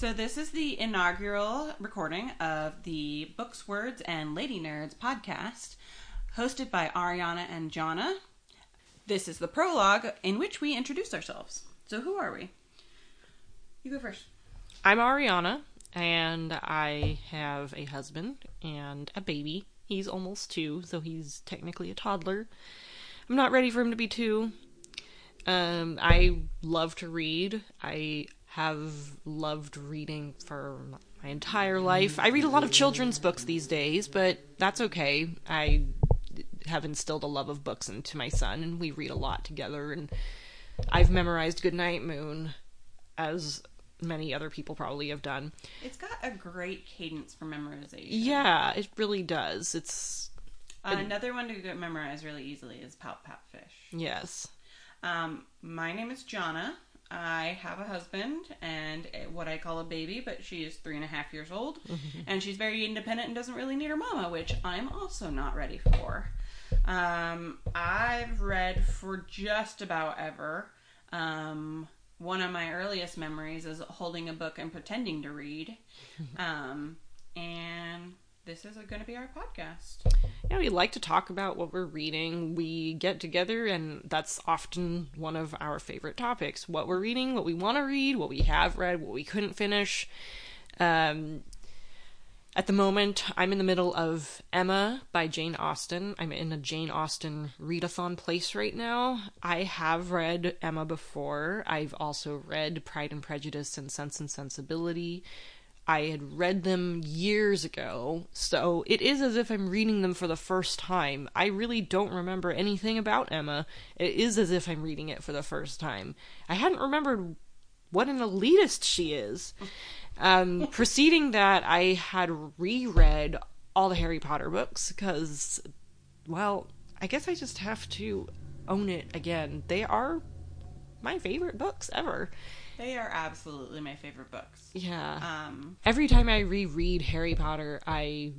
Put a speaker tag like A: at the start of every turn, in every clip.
A: So this is the inaugural recording of the Books, Words, and Lady Nerds podcast, hosted by Ariana and Jonna. This is the prologue in which we introduce ourselves. So who are we? You go first.
B: I'm Ariana, and I have a husband and a baby. He's almost two, so he's technically a toddler. I'm not ready for him to be two. Um, I love to read. I have loved reading for my entire life. I read a lot of children's books these days, but that's okay. I have instilled a love of books into my son, and we read a lot together. And I've memorized Goodnight Moon, as many other people probably have done.
A: It's got a great cadence for memorization.
B: Yeah, it really does. It's
A: Another one to get memorized really easily is Pout Pout Fish.
B: yes.
A: Um, my name is Jonna. I have a husband and what I call a baby, but she is three and a half years old, and she's very independent and doesn't really need her mama, which I'm also not ready for. Um, I've read for just about ever. Um, one of my earliest memories is holding a book and pretending to read. Um, and this is going to be our podcast.
B: Yeah, we like to talk about what we're reading. We get together, and that's often one of our favorite topics what we're reading, what we want to read, what we have read, what we couldn't finish. Um, at the moment, I'm in the middle of Emma by Jane Austen. I'm in a Jane Austen readathon place right now. I have read Emma before. I've also read Pride and Prejudice and Sense and Sensibility. I had read them years ago, so it is as if I'm reading them for the first time. I really don't remember anything about Emma. It is as if I'm reading it for the first time. I hadn't remembered what an elitist she is. Um, preceding that, I had reread all the Harry Potter books because, well, I guess I just have to own it again. They are my favorite books ever.
A: They are absolutely my favorite books.
B: Yeah.
A: Um,
B: Every time I reread Harry Potter, I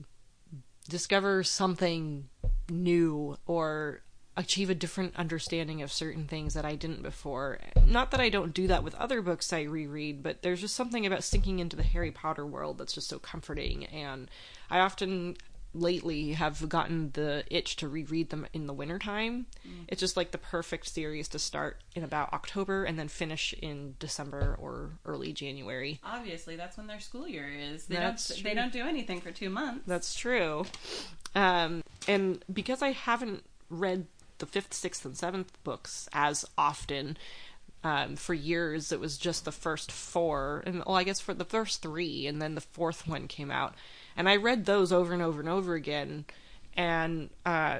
B: discover something new or achieve a different understanding of certain things that I didn't before. Not that I don't do that with other books I reread, but there's just something about sinking into the Harry Potter world that's just so comforting and I often lately have gotten the itch to reread them in the wintertime. It's just like the perfect series to start in about October and then finish in December or early January.
A: obviously, that's when their school year is. They
B: That's
A: don't.
B: true.
A: They don't do anything for two months.
B: That's true. Um, and because I haven't read the fifth, sixth, and seventh books as often, um, for years it was just the first four, and well, I guess for the first three, and then the fourth one came out, and I read those over and over and over again. And uh,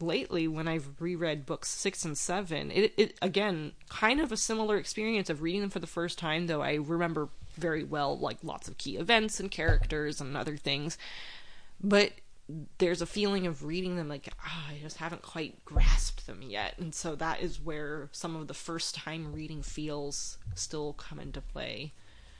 B: lately, when I've reread books six and seven, it, it again kind of a similar experience of reading them for the first time, though I remember very well like lots of key events and characters and other things but there's a feeling of reading them like ah, I just haven't quite grasped them yet, and so that is where some of the first time reading feels still come into play.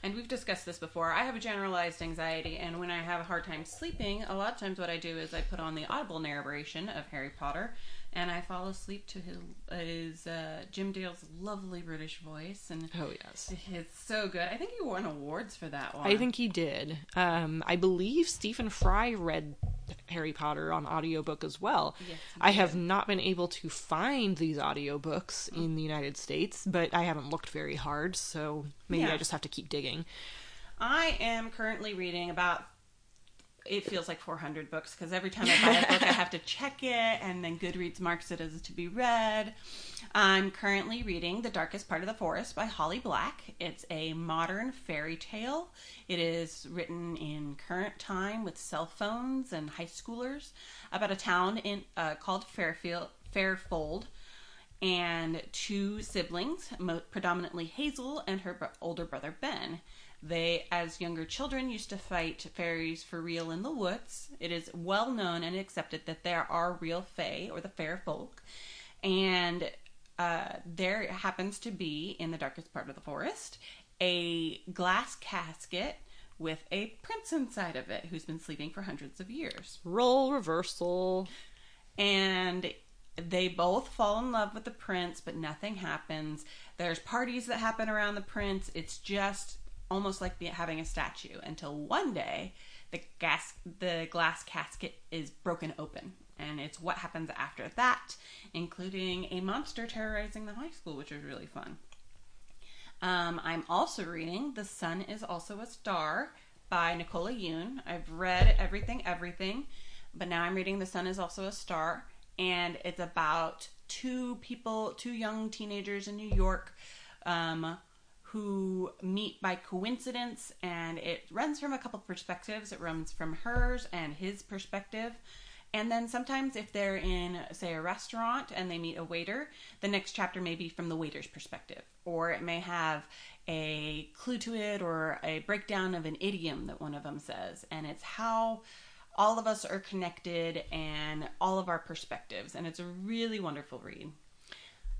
A: And we've discussed this before. I have a generalized anxiety, and when I have a hard time sleeping, a lot of times what I do is I put on the audible narration of Harry Potter, and I fall asleep to his, his uh, Jim Dale's lovely British voice, and
B: Oh yes,
A: it's so good. I think he won awards for that one.
B: I think he did. Um, I believe Stephen Fry read Harry Potter on audiobook as well.
A: Yes,
B: I have not been able to find these audiobooks
A: Mm.
B: in the United States, but I haven't looked very hard, so maybe
A: Yeah.
B: I just have to keep digging.
A: I am currently reading about. It feels like 400 books because every time I buy a book, I have to check it, and then Goodreads marks it as to be read. I'm currently reading The Darkest Part of the Forest by Holly Black. It's a modern fairy tale. It is written in current time with cell phones and high schoolers about a town in uh, called Fairfield, Fairfold and two siblings, mo- predominantly Hazel and her bro- older brother Ben. They, as younger children, used to fight fairies for real in the woods. It is well known and accepted that there are real fae, or the fair folk, and uh, there happens to be, in the darkest part of the forest, a glass casket with a prince inside of it who's been sleeping for hundreds of years
B: Role reversal.
A: and they both fall in love with the prince, but nothing happens. There's parties that happen around the prince. It's just almost like having a statue until one day the gas the glass casket is broken open and it's what happens after that including a monster terrorizing the high school which is really fun um, i'm also reading the sun is also a star by nicola yoon i've read everything everything but now i'm reading the sun is also a star and it's about two people two young teenagers in new york um, who meet by coincidence, and it runs from a couple perspectives. It runs from hers and his perspective. And then sometimes, if they're in, say, a restaurant and they meet a waiter, the next chapter may be from the waiter's perspective. Or it may have a clue to it or a breakdown of an idiom that one of them says. And it's how all of us are connected and all of our perspectives. And it's a really wonderful read.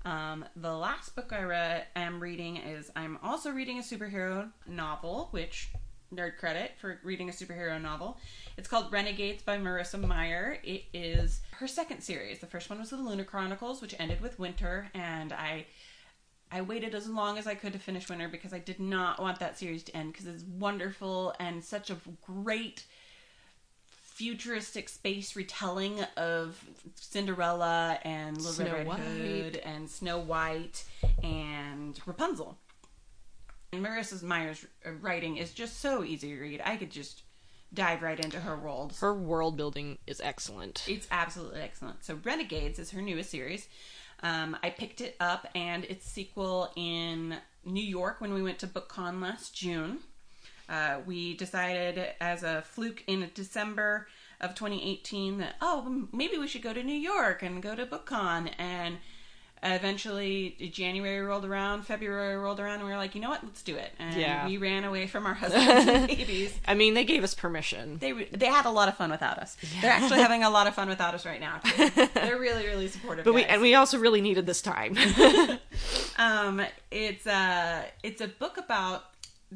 A: Um, the last book I read, am reading is I'm also reading a superhero novel, which nerd credit for reading a superhero novel. It's called Renegades by Marissa Meyer. It is her second series. The first one was the Lunar Chronicles, which ended with Winter, and I I waited as long as I could to finish Winter because I did not want that series to end because it's wonderful and such a great futuristic space retelling of Cinderella and Little
B: Snow
A: Red
B: White.
A: Hood and Snow White and Rapunzel. And Marissa Meyer's writing is just so easy to read. I could just dive right into her world.
B: Her world building is excellent.
A: It's absolutely excellent. So Renegades is her newest series. Um, I picked it up and its sequel in New York when we went to BookCon last June. Uh, we decided as a fluke in December of 2018 that oh maybe we should go to New York and go to BookCon and eventually January rolled around, February rolled around, and we were like, you know what, let's do it. And
B: Yeah.
A: we ran away from our husbands and babies.
B: I mean, they gave us permission.
A: They they had a lot of fun without us. They're actually having a lot of fun without us right now. Too. They're really really supportive.
B: But we and we also really needed this time.
A: um, it's a it's a book about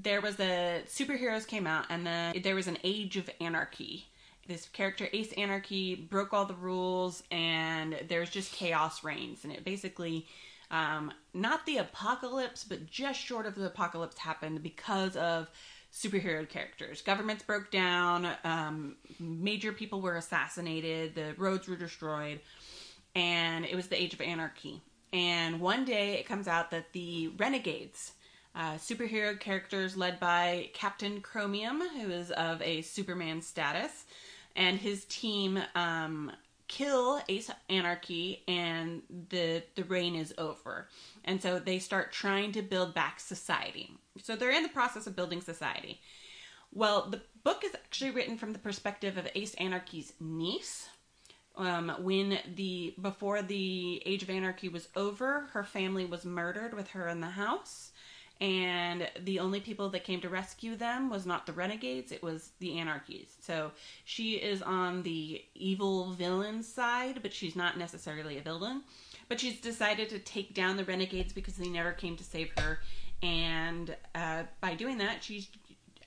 A: there was a superheroes came out and then there was an age of anarchy. This character Ace Anarchy broke all the rules and there's just chaos reigns and it basically um, not the apocalypse but just short of the apocalypse happened because of superhero characters. Governments broke down, um, major people were assassinated, the roads were destroyed, and it was the age of anarchy. And one day it comes out that the Renegades, uh, superhero characters led by Captain Chromium, who is of a Superman status, and his team um, kill Ace Anarchy, and the the reign is over. And so they start trying to build back society. So they're in the process of building society. Well, the book is actually written from the perspective of Ace Anarchy's niece. Um, when the before the Age of Anarchy was over, her family was murdered with her in the house, and the only people that came to rescue them was not the renegades; it was the anarchies. So she is on the evil villain side, but she's not necessarily a villain. But she's decided to take down the renegades because they never came to save her, and uh, by doing that, she's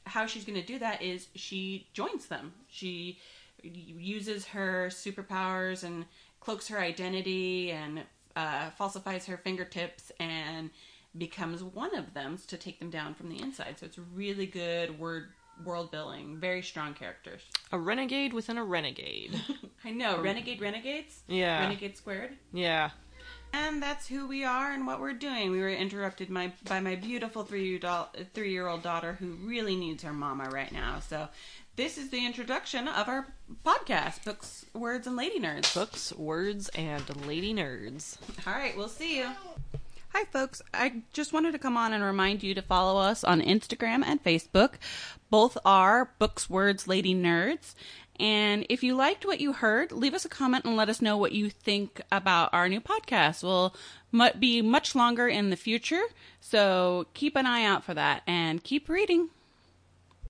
A: how she's going to do that is she joins them. She uses her superpowers and cloaks her identity and uh, falsifies her fingertips and becomes one of them to take them down from the inside. So it's really good word world building, very strong characters.
B: a renegade within a renegade.
A: I know, renegade renegades,
B: Yeah.
A: renegade squared.
B: Yeah.
A: And that's who we are and what we're doing. We were interrupted my, by my beautiful three three year old daughter who really needs her mama right now. So, this is the introduction of our podcast, Books, Words, and Lady Nerds.
B: Books, words, and lady nerds.
A: All right, we'll see you. Hi, folks. I just wanted to come on and remind you to follow us on Instagram and Facebook. Both are Books, Words, Lady Nerds. And if you liked what you heard, leave us a comment and let us know what you think about our new podcast. We'll be much longer in the future, so keep an eye out for that and keep reading.